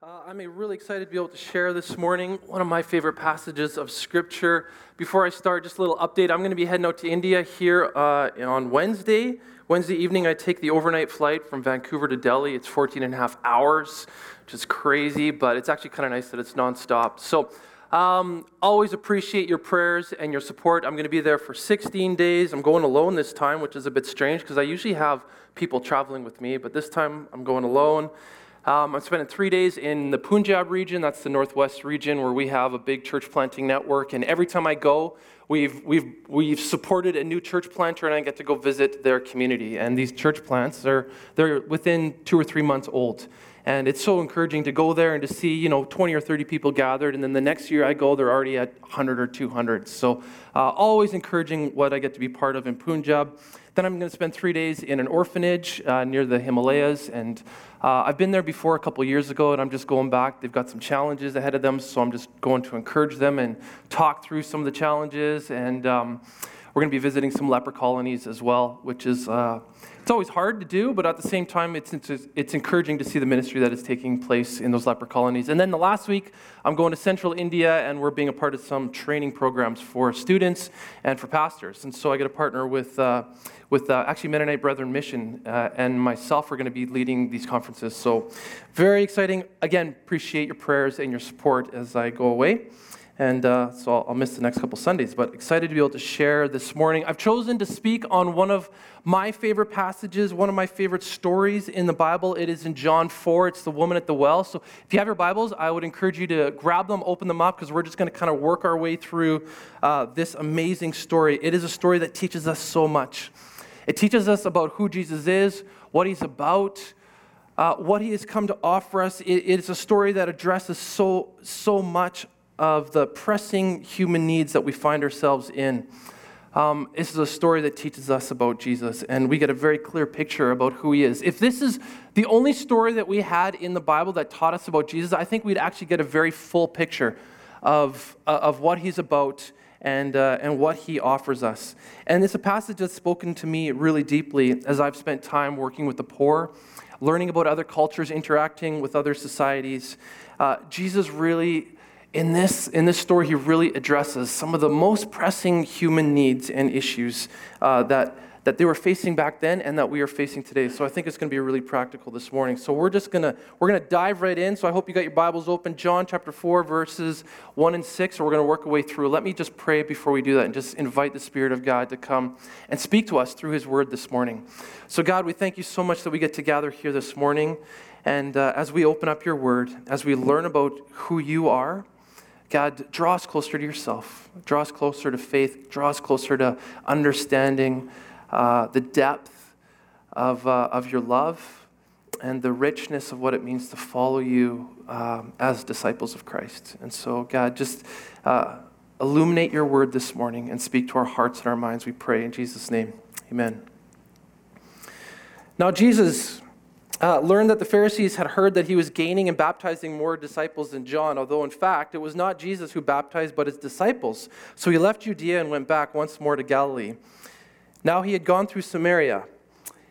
Uh, I'm really excited to be able to share this morning one of my favorite passages of Scripture. Before I start, just a little update. I'm going to be heading out to India here uh, on Wednesday. Wednesday evening, I take the overnight flight from Vancouver to Delhi. It's 14 and a half hours, which is crazy, but it's actually kind of nice that it's nonstop. So, um, always appreciate your prayers and your support. I'm going to be there for 16 days. I'm going alone this time, which is a bit strange because I usually have people traveling with me, but this time I'm going alone. Um, I'm spending three days in the Punjab region, that's the northwest region where we have a big church planting network. And every time I go, we've, we've, we've supported a new church planter and I get to go visit their community. And these church plants, are, they're within two or three months old. And it's so encouraging to go there and to see, you know, 20 or 30 people gathered. And then the next year I go, they're already at 100 or 200. So uh, always encouraging what I get to be part of in Punjab. Then I'm going to spend three days in an orphanage uh, near the Himalayas. And uh, I've been there before a couple years ago, and I'm just going back. They've got some challenges ahead of them, so I'm just going to encourage them and talk through some of the challenges. And um, we're going to be visiting some leper colonies as well, which is uh, it's always hard to do, but at the same time, it's, it's, it's encouraging to see the ministry that is taking place in those leper colonies. And then the last week, I'm going to central India, and we're being a part of some training programs for students and for pastors. And so I get to partner with, uh, with uh, actually Mennonite Brethren Mission, uh, and myself are going to be leading these conferences. So very exciting. Again, appreciate your prayers and your support as I go away. And uh, so I'll, I'll, miss the next couple Sundays, but excited to be able to share this morning. I've chosen to speak on one of my favorite passages, one of my favorite stories in the Bible. It is in John 4. It's the woman at the well. So if you have your Bibles, I would encourage you to grab them, open them up, because we're just going to kind of work our way through uh, this amazing story. It is a story that teaches us so much. It teaches us about who Jesus is, what he's about. Uh, what he has come to offer us. It, it's a story that addresses so, so much of the pressing human needs that we find ourselves in. Um, this is a story that teaches us about Jesus, and we get a very clear picture about who he is. If this is the only story that we had in the Bible that taught us about Jesus, I think we'd actually get a very full picture of, uh, of what he's about and, uh, and what he offers us. And it's a passage that's spoken to me really deeply as I've spent time working with the poor, learning about other cultures, interacting with other societies. Uh, Jesus really in this, in this story, he really addresses some of the most pressing human needs and issues uh, that, that they were facing back then and that we are facing today. So I think it's going to be really practical this morning. So we're just going to we're going to dive right in. So I hope you got your Bibles open. John chapter 4 verses 1 and 6. So we're going to work our way through. Let me just pray before we do that and just invite the spirit of God to come and speak to us through his word this morning. So God, we thank you so much that we get to gather here this morning. And uh, as we open up your word, as we learn about who you are, God, draw us closer to yourself. Draw us closer to faith. Draw us closer to understanding uh, the depth of, uh, of your love and the richness of what it means to follow you um, as disciples of Christ. And so, God, just uh, illuminate your word this morning and speak to our hearts and our minds, we pray. In Jesus' name, amen. Now, Jesus uh, learned that the Pharisees had heard that he was gaining and baptizing more disciples than John, although in fact it was not Jesus who baptized, but his disciples. So he left Judea and went back once more to Galilee. Now he had gone through Samaria.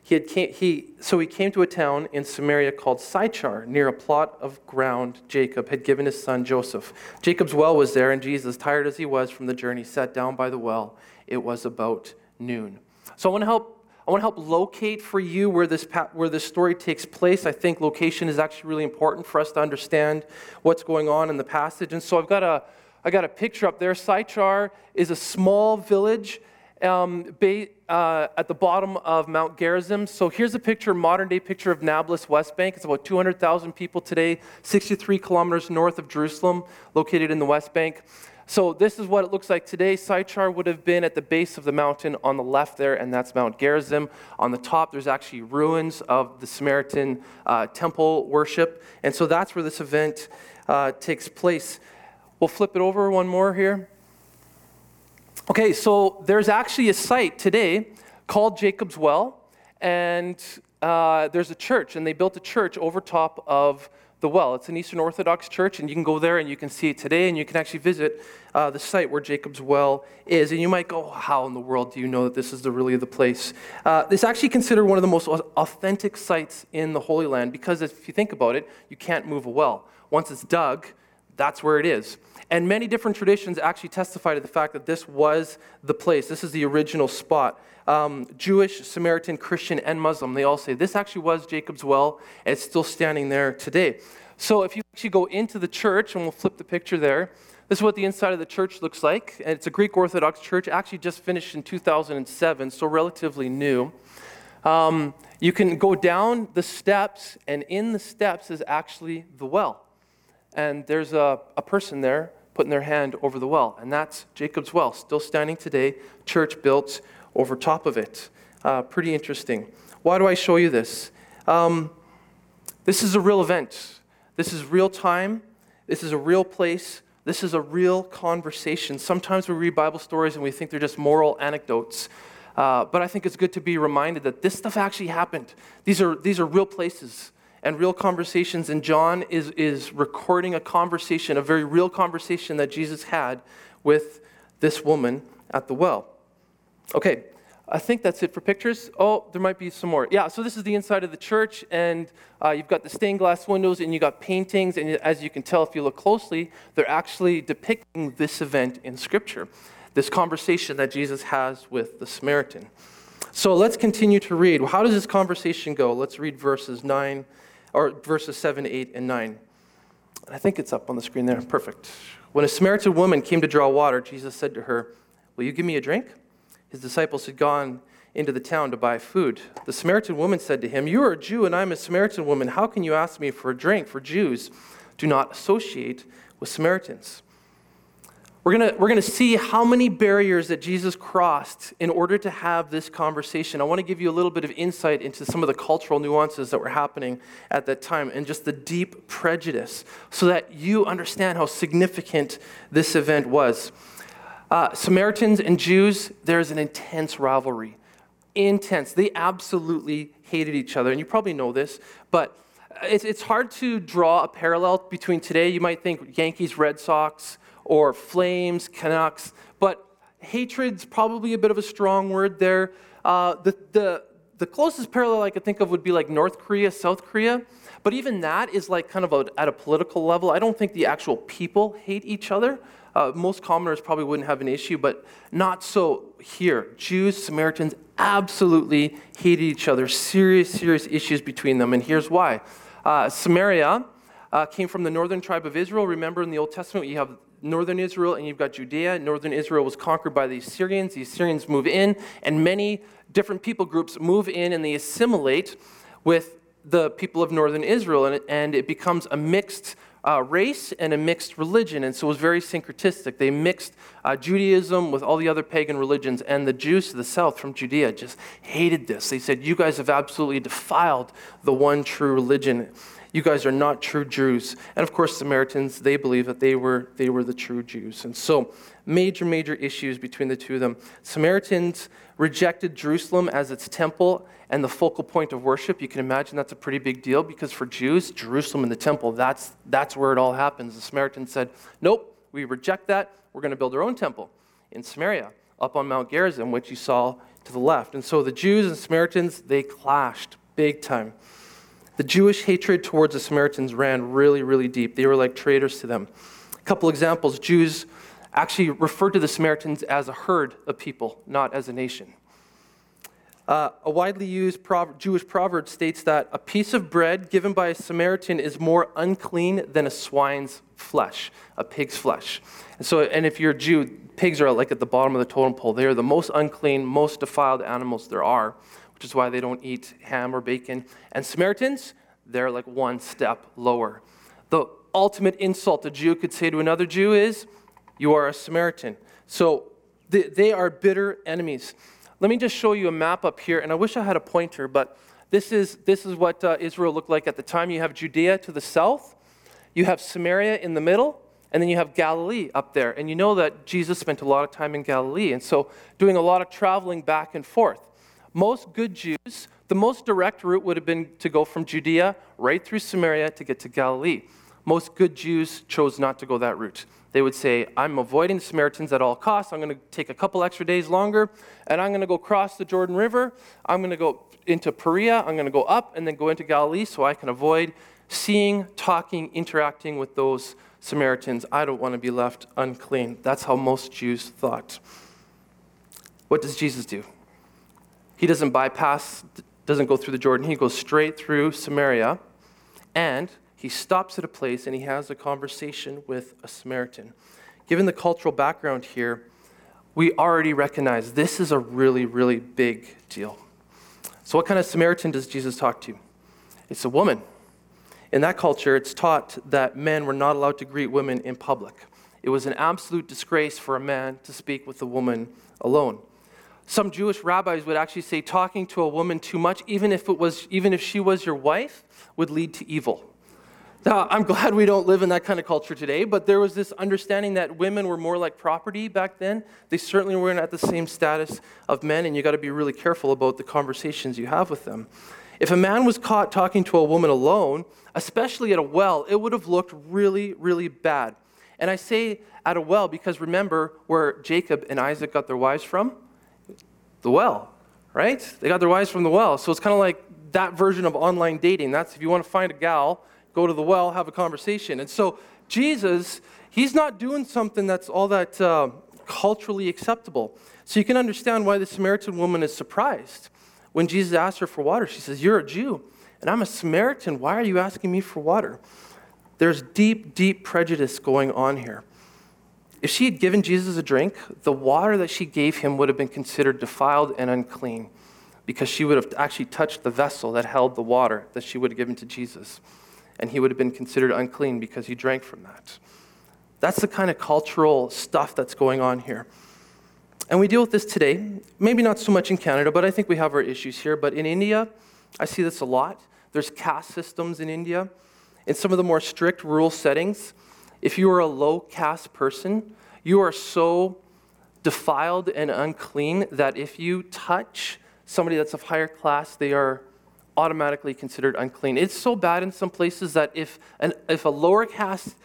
He had came, he, so he came to a town in Samaria called Sychar, near a plot of ground Jacob had given his son Joseph. Jacob's well was there, and Jesus, tired as he was from the journey, sat down by the well. It was about noon. So I want to help I want to help locate for you where this, where this story takes place. I think location is actually really important for us to understand what's going on in the passage. And so I've got a, I got a picture up there. Sychar is a small village um, ba- uh, at the bottom of Mount Gerizim. So here's a picture, modern day picture of Nablus, West Bank. It's about 200,000 people today, 63 kilometers north of Jerusalem, located in the West Bank. So this is what it looks like today. Sychar would have been at the base of the mountain on the left there, and that's Mount Gerizim. On the top, there's actually ruins of the Samaritan uh, temple worship. And so that's where this event uh, takes place. We'll flip it over one more here. Okay, so there's actually a site today called Jacob's Well, and uh, there's a church, and they built a church over top of the well. It's an Eastern Orthodox church, and you can go there and you can see it today, and you can actually visit uh, the site where Jacob's well is. And you might go, How in the world do you know that this is the, really the place? Uh, it's actually considered one of the most authentic sites in the Holy Land because if you think about it, you can't move a well. Once it's dug, that's where it is. And many different traditions actually testify to the fact that this was the place. This is the original spot. Um, Jewish, Samaritan, Christian, and Muslim, they all say this actually was Jacob's well, it's still standing there today. So if you actually go into the church, and we'll flip the picture there, this is what the inside of the church looks like. And it's a Greek Orthodox church, actually just finished in 2007, so relatively new. Um, you can go down the steps, and in the steps is actually the well. And there's a, a person there putting their hand over the well. And that's Jacob's well, still standing today, church built over top of it. Uh, pretty interesting. Why do I show you this? Um, this is a real event. This is real time. This is a real place. This is a real conversation. Sometimes we read Bible stories and we think they're just moral anecdotes. Uh, but I think it's good to be reminded that this stuff actually happened. These are, these are real places and real conversations. And John is, is recording a conversation, a very real conversation that Jesus had with this woman at the well. Okay, I think that's it for pictures. Oh, there might be some more. Yeah, so this is the inside of the church, and uh, you've got the stained glass windows, and you've got paintings, and as you can tell if you look closely, they're actually depicting this event in Scripture, this conversation that Jesus has with the Samaritan. So let's continue to read. How does this conversation go? Let's read verses 9 or verses 7, 8, and 9. I think it's up on the screen there. Perfect. When a Samaritan woman came to draw water, Jesus said to her, Will you give me a drink? His disciples had gone into the town to buy food. The Samaritan woman said to him, You are a Jew, and I am a Samaritan woman. How can you ask me for a drink? For Jews do not associate with Samaritans. We're going we're to see how many barriers that Jesus crossed in order to have this conversation. I want to give you a little bit of insight into some of the cultural nuances that were happening at that time and just the deep prejudice so that you understand how significant this event was. Uh, Samaritans and Jews, there's an intense rivalry. Intense. They absolutely hated each other. And you probably know this, but it's, it's hard to draw a parallel between today. You might think Yankees, Red Sox, or Flames, Canucks, but hatred's probably a bit of a strong word there. Uh, the, the, the closest parallel I could think of would be like North Korea, South Korea. But even that is like kind of a, at a political level. I don't think the actual people hate each other. Uh, most commoners probably wouldn't have an issue, but not so here. Jews, Samaritans absolutely hated each other. Serious, serious issues between them. And here's why uh, Samaria uh, came from the northern tribe of Israel. Remember in the Old Testament, you have northern Israel and you've got Judea. Northern Israel was conquered by the Assyrians. The Assyrians move in, and many different people groups move in and they assimilate with the people of northern Israel, and it, and it becomes a mixed uh, race and a mixed religion. And so it was very syncretistic. They mixed uh, Judaism with all the other pagan religions, and the Jews to the south from Judea just hated this. They said, You guys have absolutely defiled the one true religion. You guys are not true Jews. And of course, Samaritans, they believe that they were, they were the true Jews. And so, major, major issues between the two of them. Samaritans rejected Jerusalem as its temple and the focal point of worship. You can imagine that's a pretty big deal because for Jews, Jerusalem and the temple, that's, that's where it all happens. The Samaritans said, Nope, we reject that. We're going to build our own temple in Samaria, up on Mount Gerizim, which you saw to the left. And so the Jews and Samaritans, they clashed big time. The Jewish hatred towards the Samaritans ran really, really deep. They were like traitors to them. A couple examples Jews actually referred to the Samaritans as a herd of people, not as a nation. Uh, a widely used Jewish proverb states that a piece of bread given by a Samaritan is more unclean than a swine's flesh, a pig's flesh. And so, and if you're a Jew, pigs are like at the bottom of the totem pole. They are the most unclean, most defiled animals there are which is why they don't eat ham or bacon. And Samaritans, they're like one step lower. The ultimate insult a Jew could say to another Jew is, You are a Samaritan. So they are bitter enemies. Let me just show you a map up here, and I wish I had a pointer, but this is, this is what uh, Israel looked like at the time. You have Judea to the south, you have Samaria in the middle, and then you have Galilee up there. And you know that Jesus spent a lot of time in Galilee, and so doing a lot of traveling back and forth. Most good Jews The most direct route would have been to go from Judea right through Samaria to get to Galilee. Most good Jews chose not to go that route. They would say, I'm avoiding the Samaritans at all costs. I'm going to take a couple extra days longer, and I'm going to go cross the Jordan River. I'm going to go into Perea. I'm going to go up and then go into Galilee so I can avoid seeing, talking, interacting with those Samaritans. I don't want to be left unclean. That's how most Jews thought. What does Jesus do? He doesn't bypass, doesn't go through the Jordan. He goes straight through Samaria, and he stops at a place and he has a conversation with a Samaritan. Given the cultural background here, we already recognize this is a really, really big deal. So, what kind of Samaritan does Jesus talk to? It's a woman. In that culture, it's taught that men were not allowed to greet women in public. It was an absolute disgrace for a man to speak with a woman alone. Some Jewish rabbis would actually say talking to a woman too much, even if, it was, even if she was your wife, would lead to evil. Now, I'm glad we don't live in that kind of culture today, but there was this understanding that women were more like property back then. They certainly weren't at the same status of men, and you got to be really careful about the conversations you have with them. If a man was caught talking to a woman alone, especially at a well, it would have looked really, really bad. And I say at a well because remember where Jacob and Isaac got their wives from? The well, right? They got their wives from the well. So it's kind of like that version of online dating. That's if you want to find a gal, go to the well, have a conversation. And so Jesus, he's not doing something that's all that uh, culturally acceptable. So you can understand why the Samaritan woman is surprised. When Jesus asked her for water, she says, You're a Jew, and I'm a Samaritan. Why are you asking me for water? There's deep, deep prejudice going on here. If she had given Jesus a drink, the water that she gave him would have been considered defiled and unclean because she would have actually touched the vessel that held the water that she would have given to Jesus. And he would have been considered unclean because he drank from that. That's the kind of cultural stuff that's going on here. And we deal with this today, maybe not so much in Canada, but I think we have our issues here. But in India, I see this a lot. There's caste systems in India. In some of the more strict rural settings, if you are a low caste person, you are so defiled and unclean that if you touch somebody that's of higher class, they are automatically considered unclean. It's so bad in some places that if, an, if a lower caste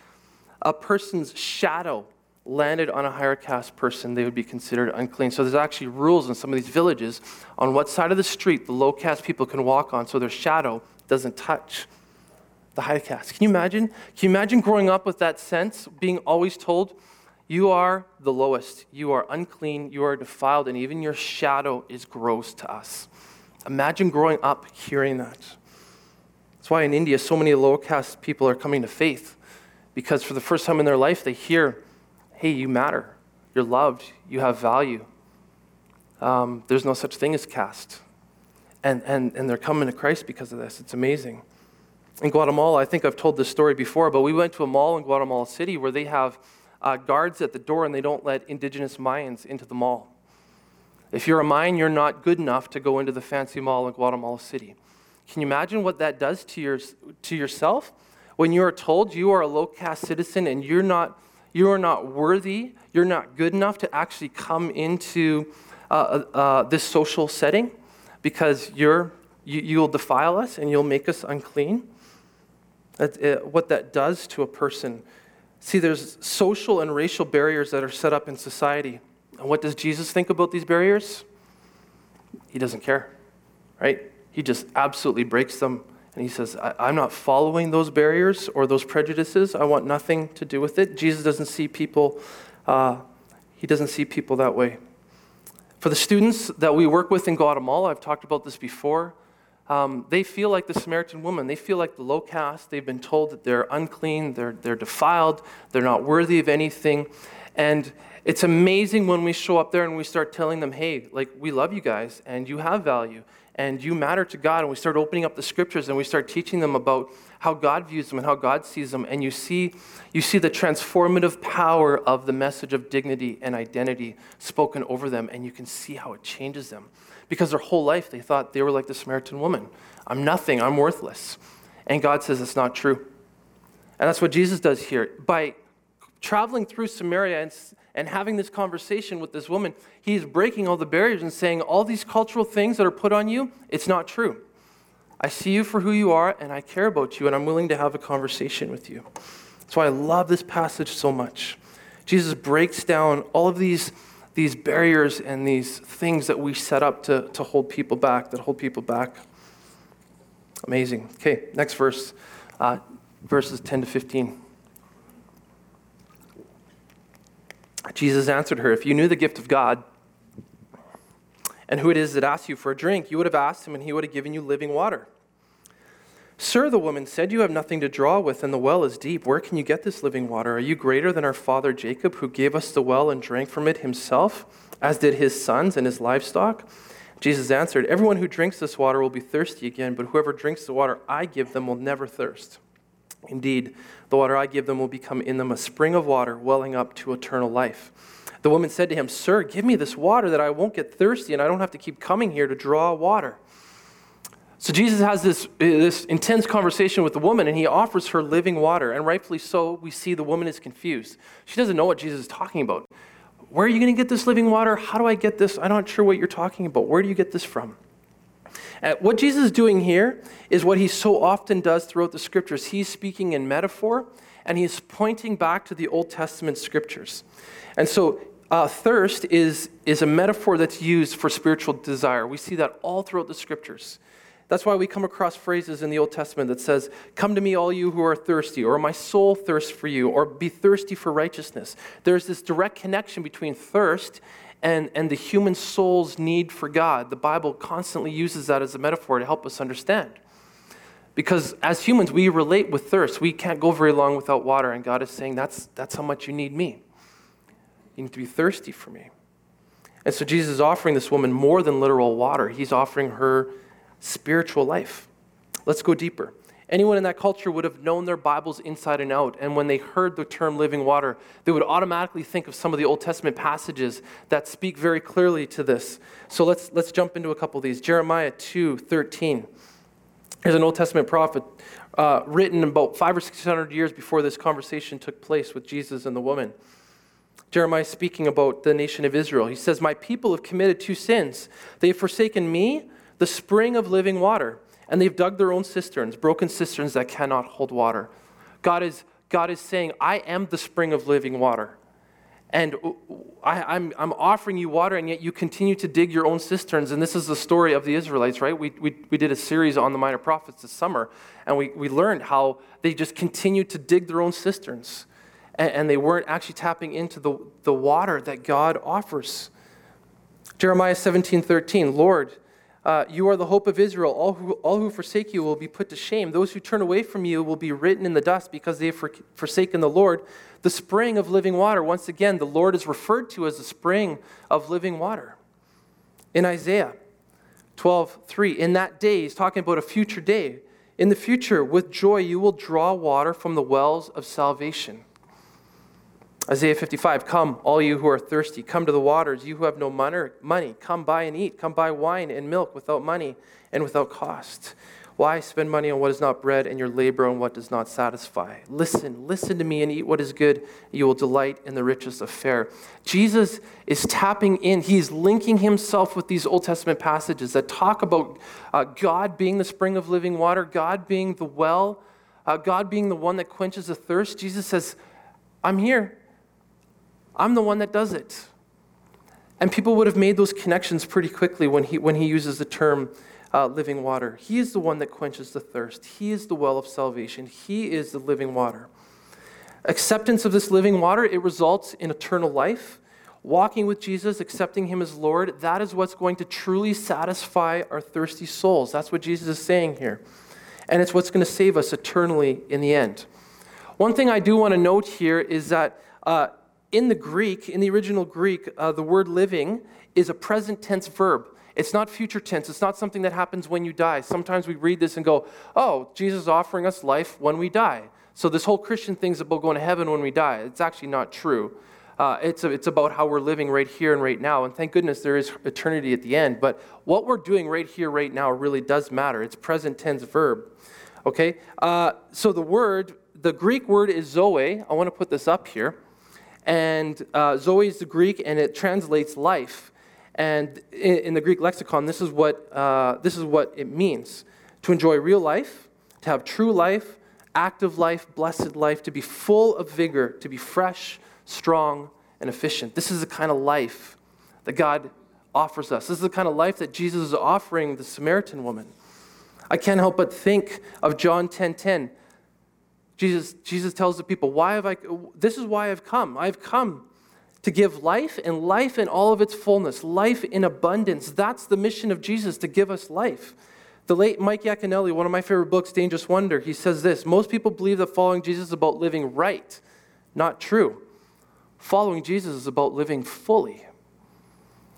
a person's shadow landed on a higher caste person, they would be considered unclean. So there's actually rules in some of these villages on what side of the street the low caste people can walk on so their shadow doesn't touch the high caste. Can you imagine? Can you imagine growing up with that sense, being always told, you are the lowest, you are unclean, you are defiled, and even your shadow is gross to us. Imagine growing up hearing that. That's why in India, so many low caste people are coming to faith, because for the first time in their life, they hear hey, you matter. You're loved. You have value. Um, there's no such thing as caste. And, and, and they're coming to Christ because of this. It's amazing. In Guatemala, I think I've told this story before, but we went to a mall in Guatemala City where they have uh, guards at the door and they don't let indigenous Mayans into the mall. If you're a Mayan, you're not good enough to go into the fancy mall in Guatemala City. Can you imagine what that does to, your, to yourself? When you are told you are a low caste citizen and you're not you are not worthy, you're not good enough to actually come into uh, uh, uh, this social setting because you're, you, you'll defile us and you'll make us unclean. Uh, what that does to a person. See, there's social and racial barriers that are set up in society. And what does Jesus think about these barriers? He doesn't care, right? He just absolutely breaks them and he says, I, am not following those barriers or those prejudices. I want nothing to do with it. Jesus doesn't see people, uh, he doesn't see people that way. For the students that we work with in Guatemala, I've talked about this before, um, they feel like the Samaritan woman. They feel like the low caste. They've been told that they're unclean, they're, they're defiled, they're not worthy of anything. And it's amazing when we show up there and we start telling them, hey, like, we love you guys and you have value and you matter to God. And we start opening up the scriptures and we start teaching them about how God views them and how God sees them. And you see, you see the transformative power of the message of dignity and identity spoken over them. And you can see how it changes them. Because their whole life they thought they were like the Samaritan woman I'm nothing, I'm worthless. And God says it's not true. And that's what Jesus does here. By traveling through Samaria and, and having this conversation with this woman, he's breaking all the barriers and saying, All these cultural things that are put on you, it's not true. I see you for who you are, and I care about you, and I'm willing to have a conversation with you. That's why I love this passage so much. Jesus breaks down all of these, these barriers and these things that we set up to, to hold people back, that hold people back. Amazing. Okay, next verse, uh, verses 10 to 15. Jesus answered her, If you knew the gift of God and who it is that asks you for a drink, you would have asked him, and he would have given you living water. Sir, the woman said, You have nothing to draw with, and the well is deep. Where can you get this living water? Are you greater than our father Jacob, who gave us the well and drank from it himself, as did his sons and his livestock? Jesus answered, Everyone who drinks this water will be thirsty again, but whoever drinks the water I give them will never thirst. Indeed, the water I give them will become in them a spring of water welling up to eternal life. The woman said to him, Sir, give me this water that I won't get thirsty and I don't have to keep coming here to draw water. So Jesus has this, this intense conversation with the woman and he offers her living water. And rightfully so, we see the woman is confused. She doesn't know what Jesus is talking about. Where are you going to get this living water? How do I get this? I'm not sure what you're talking about. Where do you get this from? Uh, what Jesus is doing here is what he so often does throughout the scriptures. He's speaking in metaphor and he's pointing back to the Old Testament scriptures. And so uh, thirst is, is a metaphor that's used for spiritual desire. We see that all throughout the scriptures. That's why we come across phrases in the Old Testament that says, Come to me, all you who are thirsty, or my soul thirsts for you, or be thirsty for righteousness. There's this direct connection between thirst and, and the human soul's need for God. The Bible constantly uses that as a metaphor to help us understand. Because as humans, we relate with thirst. We can't go very long without water, and God is saying, That's, that's how much you need me. You need to be thirsty for me. And so Jesus is offering this woman more than literal water, He's offering her spiritual life. Let's go deeper. Anyone in that culture would have known their Bibles inside and out, and when they heard the term living water, they would automatically think of some of the Old Testament passages that speak very clearly to this. So let's, let's jump into a couple of these. Jeremiah 2 13. Here's an Old Testament prophet uh, written about five or six hundred years before this conversation took place with Jesus and the woman. Jeremiah speaking about the nation of Israel. He says, My people have committed two sins. They have forsaken me the spring of living water. And they've dug their own cisterns, broken cisterns that cannot hold water. God is, God is saying, I am the spring of living water. And I, am I'm, I'm offering you water, and yet you continue to dig your own cisterns. And this is the story of the Israelites, right? We, we, we did a series on the minor prophets this summer, and we, we learned how they just continued to dig their own cisterns. And, they weren't actually tapping into the, the water that God offers. Jeremiah 17 13, Lord, uh, you are the hope of Israel. All who, all who forsake you will be put to shame. Those who turn away from you will be written in the dust because they have for, forsaken the Lord, the spring of living water. Once again, the Lord is referred to as the spring of living water. In Isaiah 12, 3, in that day, he's talking about a future day. In the future, with joy, you will draw water from the wells of salvation. Isaiah 55 Come, all you who are thirsty, come to the waters. You who have no money, come buy and eat. Come buy wine and milk without money and without cost. Why spend money on what is not bread and your labor on what does not satisfy? Listen, listen to me and eat what is good. You will delight in the richest of fare. Jesus is tapping in. He's linking himself with these Old Testament passages that talk about uh, God being the spring of living water, God being the well, uh, God being the one that quenches the thirst. Jesus says, I'm here. I'm the one that does it. And people would have made those connections pretty quickly when he, when he uses the term uh, living water. He is the one that quenches the thirst, He is the well of salvation, He is the living water. Acceptance of this living water, it results in eternal life. Walking with Jesus, accepting Him as Lord, that is what's going to truly satisfy our thirsty souls. That's what Jesus is saying here. And it's what's going to save us eternally in the end. One thing I do want to note here is that uh, in the Greek, in the original Greek, uh, the word living is a present tense verb. It's not future tense. It's not something that happens when you die. Sometimes we read this and go, oh, Jesus is offering us life when we die. So this whole Christian thing about going to heaven when we die. It's actually not true. Uh, it's, a, it's about how we're living right here and right now. And thank goodness there is eternity at the end. But what we're doing right here, right now, really does matter. It's present tense verb. Okay? Uh, so the word, the Greek word is zoe. I want to put this up here. And uh, Zoe is the Greek, and it translates life. And in, in the Greek lexicon, this is, what, uh, this is what it means to enjoy real life, to have true life, active life, blessed life, to be full of vigor, to be fresh, strong, and efficient. This is the kind of life that God offers us. This is the kind of life that Jesus is offering the Samaritan woman. I can't help but think of John 10:10. 10, 10. Jesus, Jesus tells the people, why have I this is why I've come. I've come to give life and life in all of its fullness, life in abundance. That's the mission of Jesus, to give us life. The late Mike Yaconelli, one of my favorite books, Dangerous Wonder, he says this Most people believe that following Jesus is about living right. Not true. Following Jesus is about living fully.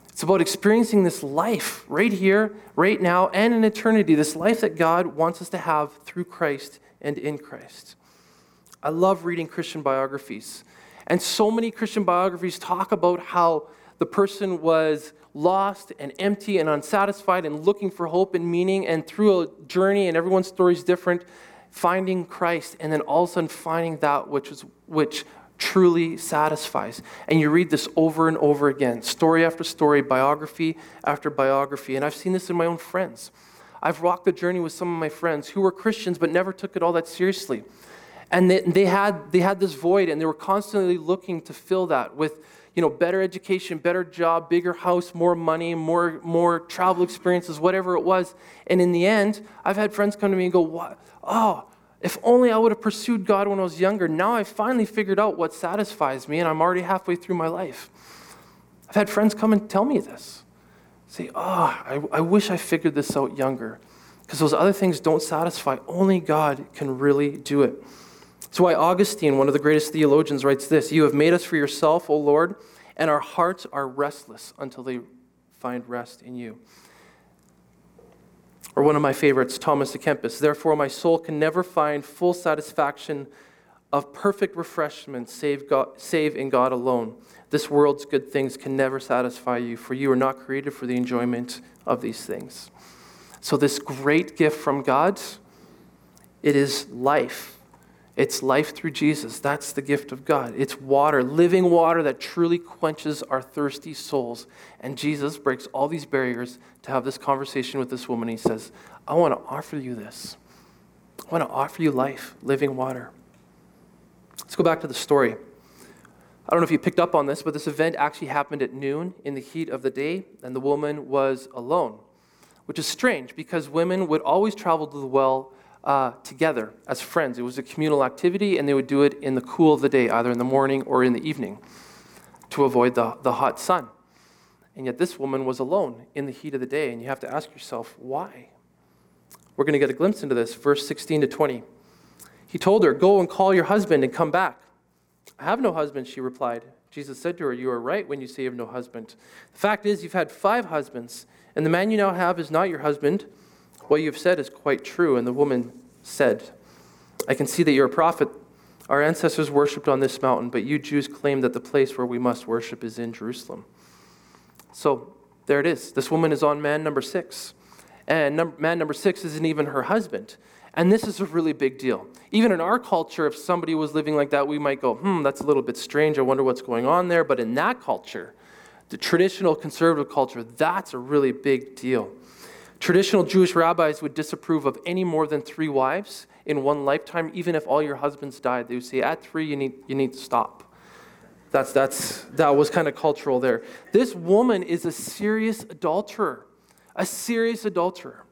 It's about experiencing this life right here, right now, and in eternity, this life that God wants us to have through Christ and in Christ. I love reading Christian biographies. And so many Christian biographies talk about how the person was lost and empty and unsatisfied and looking for hope and meaning, and through a journey, and everyone's story is different, finding Christ, and then all of a sudden finding that which, is, which truly satisfies. And you read this over and over again, story after story, biography after biography. And I've seen this in my own friends. I've walked the journey with some of my friends who were Christians but never took it all that seriously. And they, they, had, they had this void, and they were constantly looking to fill that with you know, better education, better job, bigger house, more money, more, more travel experiences, whatever it was. And in the end, I've had friends come to me and go, what? Oh, if only I would have pursued God when I was younger. Now I've finally figured out what satisfies me, and I'm already halfway through my life. I've had friends come and tell me this. Say, oh, I, I wish I figured this out younger. Because those other things don't satisfy. Only God can really do it. That's why Augustine, one of the greatest theologians, writes this You have made us for yourself, O Lord, and our hearts are restless until they find rest in you. Or one of my favorites, Thomas à Kempis Therefore, my soul can never find full satisfaction of perfect refreshment save, God, save in God alone. This world's good things can never satisfy you, for you are not created for the enjoyment of these things. So, this great gift from God, it is life it's life through Jesus. That's the gift of God. It's water, living water that truly quenches our thirsty souls. And Jesus breaks all these barriers to have this conversation with this woman. He says, I want to offer you this. I want to offer you life, living water. Let's go back to the story. I don't know if you picked up on this, but this event actually happened at noon in the heat of the day, and the woman was alone, which is strange because women would always travel to the well uh, together as friends. It was a communal activity, and they would do it in the cool of the day, either in the morning or in the evening, to avoid the, the hot sun. And yet, this woman was alone in the heat of the day, and you have to ask yourself, why? We're going to get a glimpse into this, verse 16 to 20. He told her, Go and call your husband and come back. I have no husband, she replied. Jesus said to her, You are right when you say you have no husband. The fact is, you've had five husbands, and the man you now have is not your husband. What you've said is quite true. And the woman said, I can see that you're a prophet. Our ancestors worshipped on this mountain, but you Jews claim that the place where we must worship is in Jerusalem. So there it is. This woman is on man number six. And num- man number six isn't even her husband. And this is a really big deal. Even in our culture, if somebody was living like that, we might go, hmm, that's a little bit strange. I wonder what's going on there. But in that culture, the traditional conservative culture, that's a really big deal. Traditional Jewish rabbis would disapprove of any more than three wives in one lifetime, even if all your husbands died. They would say, at three, you need, you need to stop. That's, that's, that was kind of cultural there. This woman is a serious adulterer, a serious adulterer.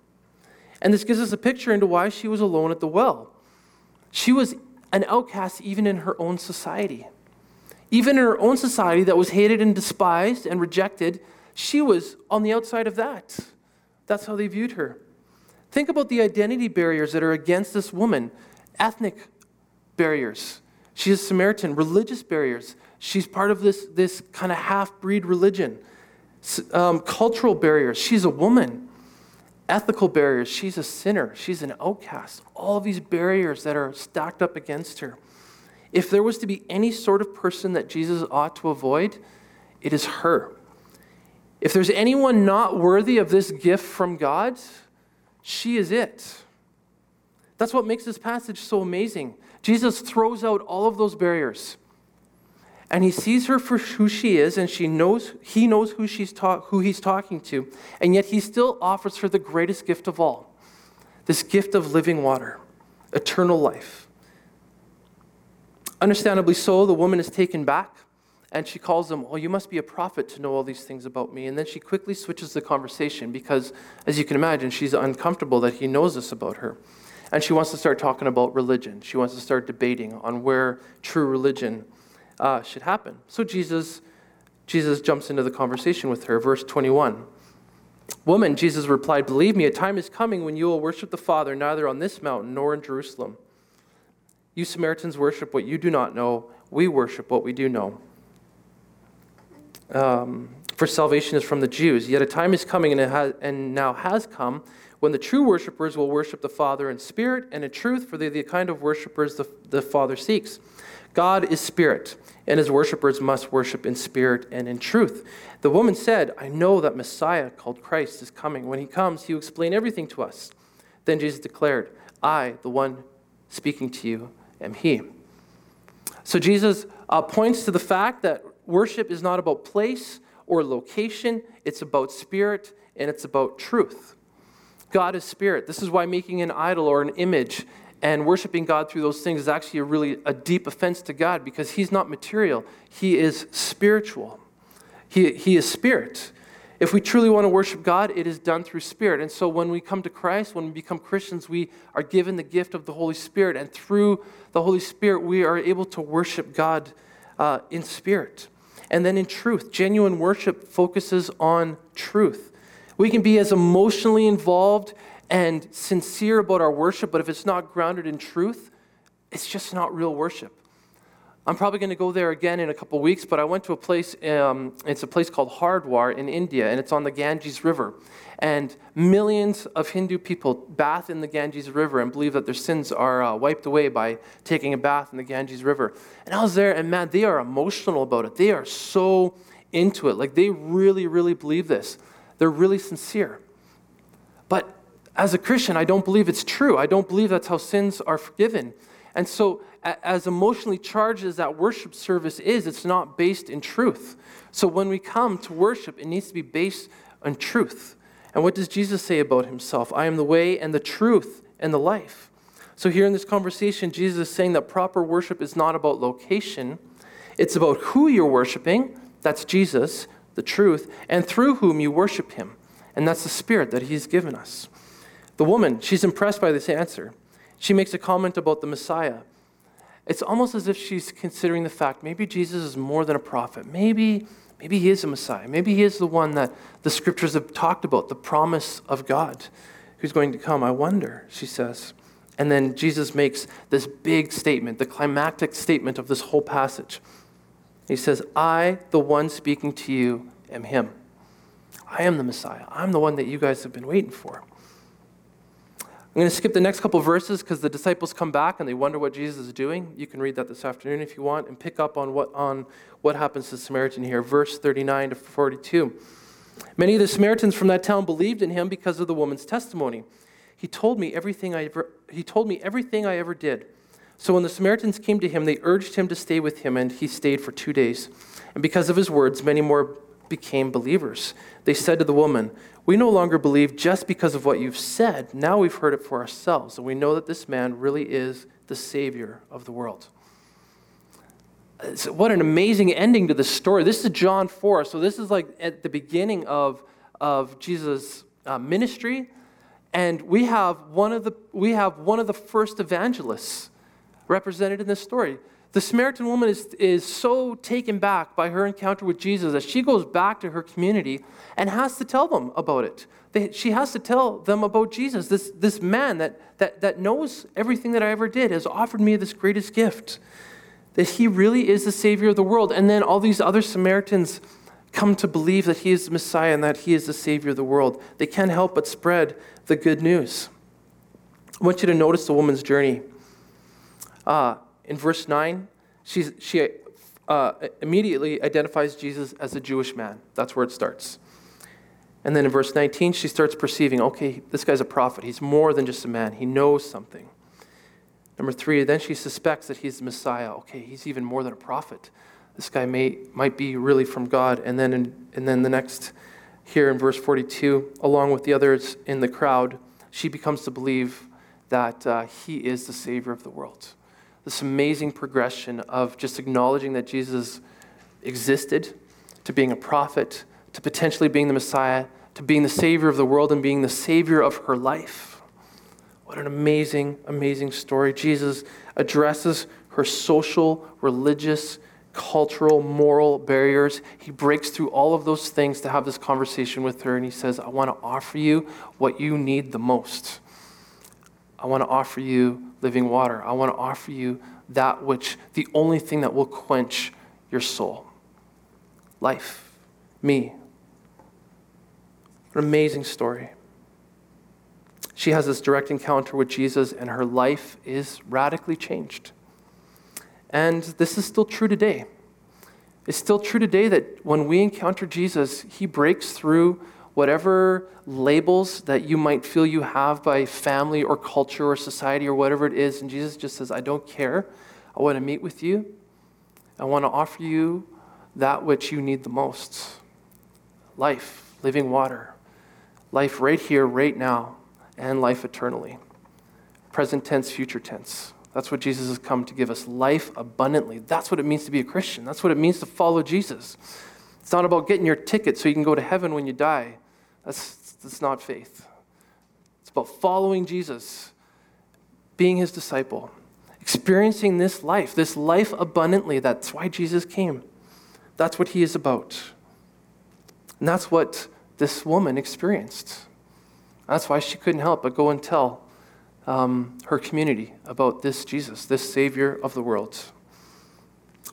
And this gives us a picture into why she was alone at the well. She was an outcast even in her own society. Even in her own society that was hated and despised and rejected, she was on the outside of that. That's how they viewed her. Think about the identity barriers that are against this woman ethnic barriers. She's a Samaritan, religious barriers. She's part of this, this kind of half breed religion. Um, cultural barriers. She's a woman. Ethical barriers. She's a sinner. She's an outcast. All these barriers that are stacked up against her. If there was to be any sort of person that Jesus ought to avoid, it is her. If there's anyone not worthy of this gift from God, she is it. That's what makes this passage so amazing. Jesus throws out all of those barriers. and he sees her for who she is, and she knows he knows who she's ta- who he's talking to, and yet he still offers her the greatest gift of all, this gift of living water, eternal life. Understandably so, the woman is taken back, and she calls him, "Well, you must be a prophet to know all these things about me." And then she quickly switches the conversation because, as you can imagine, she's uncomfortable that he knows this about her. And she wants to start talking about religion. She wants to start debating on where true religion uh, should happen. So Jesus, Jesus jumps into the conversation with her. Verse 21. Woman, Jesus replied, Believe me, a time is coming when you will worship the Father neither on this mountain nor in Jerusalem. You Samaritans worship what you do not know. We worship what we do know. Um, for salvation is from the Jews. Yet a time is coming and, has, and now has come when the true worshippers will worship the Father in spirit and in truth, for they're the kind of worshippers the, the Father seeks. God is spirit, and his worshippers must worship in spirit and in truth. The woman said, I know that Messiah, called Christ, is coming. When he comes, he will explain everything to us. Then Jesus declared, I, the one speaking to you, am he. So Jesus uh, points to the fact that worship is not about place or location, it's about spirit and it's about truth. God is spirit. This is why making an idol or an image and worshiping God through those things is actually a really a deep offense to God because he's not material. He is spiritual. He, he is spirit. If we truly want to worship God, it is done through spirit. And so when we come to Christ, when we become Christians, we are given the gift of the Holy Spirit. And through the Holy Spirit, we are able to worship God uh, in spirit. And then in truth, genuine worship focuses on truth. We can be as emotionally involved and sincere about our worship, but if it's not grounded in truth, it's just not real worship. I'm probably going to go there again in a couple weeks, but I went to a place, um, it's a place called Hardwar in India, and it's on the Ganges River. And millions of Hindu people bath in the Ganges River and believe that their sins are uh, wiped away by taking a bath in the Ganges River. And I was there, and man, they are emotional about it. They are so into it. Like, they really, really believe this. They're really sincere. But as a Christian, I don't believe it's true. I don't believe that's how sins are forgiven. And so, as emotionally charged as that worship service is, it's not based in truth. So, when we come to worship, it needs to be based on truth. And what does Jesus say about himself? I am the way and the truth and the life. So, here in this conversation, Jesus is saying that proper worship is not about location, it's about who you're worshiping. That's Jesus the truth, and through whom you worship him. And that's the spirit that he's given us. The woman, she's impressed by this answer. She makes a comment about the Messiah. It's almost as if she's considering the fact maybe Jesus is more than a prophet. Maybe, maybe he is a Messiah. Maybe he is the one that the scriptures have talked about, the promise of God who's going to come. I wonder, she says. And then Jesus makes this big statement, the climactic statement of this whole passage. He says, I, the one speaking to you, am him. I am the Messiah. I'm the one that you guys have been waiting for. I'm going to skip the next couple verses because the disciples come back and they wonder what Jesus is doing. You can read that this afternoon if you want and pick up on what, on what happens to the Samaritan here, verse 39 to 42. Many of the Samaritans from that town believed in him because of the woman's testimony. He told me everything I ever, he told me everything I ever did. So when the Samaritans came to him, they urged him to stay with him, and he stayed for two days. And because of his words, many more became believers. They said to the woman, We no longer believe just because of what you've said. Now we've heard it for ourselves, and we know that this man really is the Savior of the world. what an amazing ending to the story. This is John 4. So, this is like at the beginning of, of Jesus' uh, ministry. And we have, one of the, we have one of the first evangelists represented in this story. The Samaritan woman is, is so taken back by her encounter with Jesus that she goes back to her community and has to tell them about it. They, she has to tell them about Jesus. This, this man that, that, that knows everything that I ever did has offered me this greatest gift that he really is the Savior of the world. And then all these other Samaritans come to believe that he is the Messiah and that he is the Savior of the world. They can't help but spread the good news. I want you to notice the woman's journey. Uh, in verse 9, she's, she uh, immediately identifies Jesus as a Jewish man. That's where it starts. And then in verse 19, she starts perceiving okay, this guy's a prophet. He's more than just a man, he knows something. Number three, then she suspects that he's the Messiah. Okay, he's even more than a prophet. this guy may, might be really from God. And then, in, and then the next, here in verse 42, along with the others in the crowd, she becomes to believe that uh, he is the Savior of the world. This amazing progression of just acknowledging that Jesus existed, to being a prophet, to potentially being the Messiah, to being the Savior of the world, and being the Savior of her life. What an amazing, amazing story. Jesus addresses her social, religious, cultural, moral barriers. He breaks through all of those things to have this conversation with her, and he says, I want to offer you what you need the most. I want to offer you living water. I want to offer you that which, the only thing that will quench your soul life, me. An amazing story. She has this direct encounter with Jesus, and her life is radically changed. And this is still true today. It's still true today that when we encounter Jesus, he breaks through whatever labels that you might feel you have by family or culture or society or whatever it is. And Jesus just says, I don't care. I want to meet with you. I want to offer you that which you need the most life, living water, life right here, right now, and life eternally. Present tense, future tense. That's what Jesus has come to give us life abundantly. That's what it means to be a Christian. That's what it means to follow Jesus. It's not about getting your ticket so you can go to heaven when you die. That's, that's not faith. It's about following Jesus, being his disciple, experiencing this life, this life abundantly. That's why Jesus came. That's what he is about. And that's what this woman experienced. That's why she couldn't help but go and tell um, her community about this Jesus, this Savior of the world.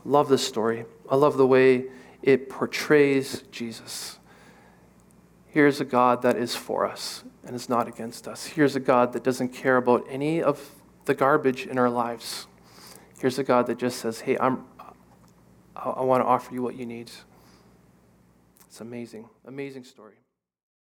Love this story. I love the way it portrays Jesus. Here's a God that is for us and is not against us. Here's a God that doesn't care about any of the garbage in our lives. Here's a God that just says, Hey, I'm, I, I want to offer you what you need. It's amazing, amazing story.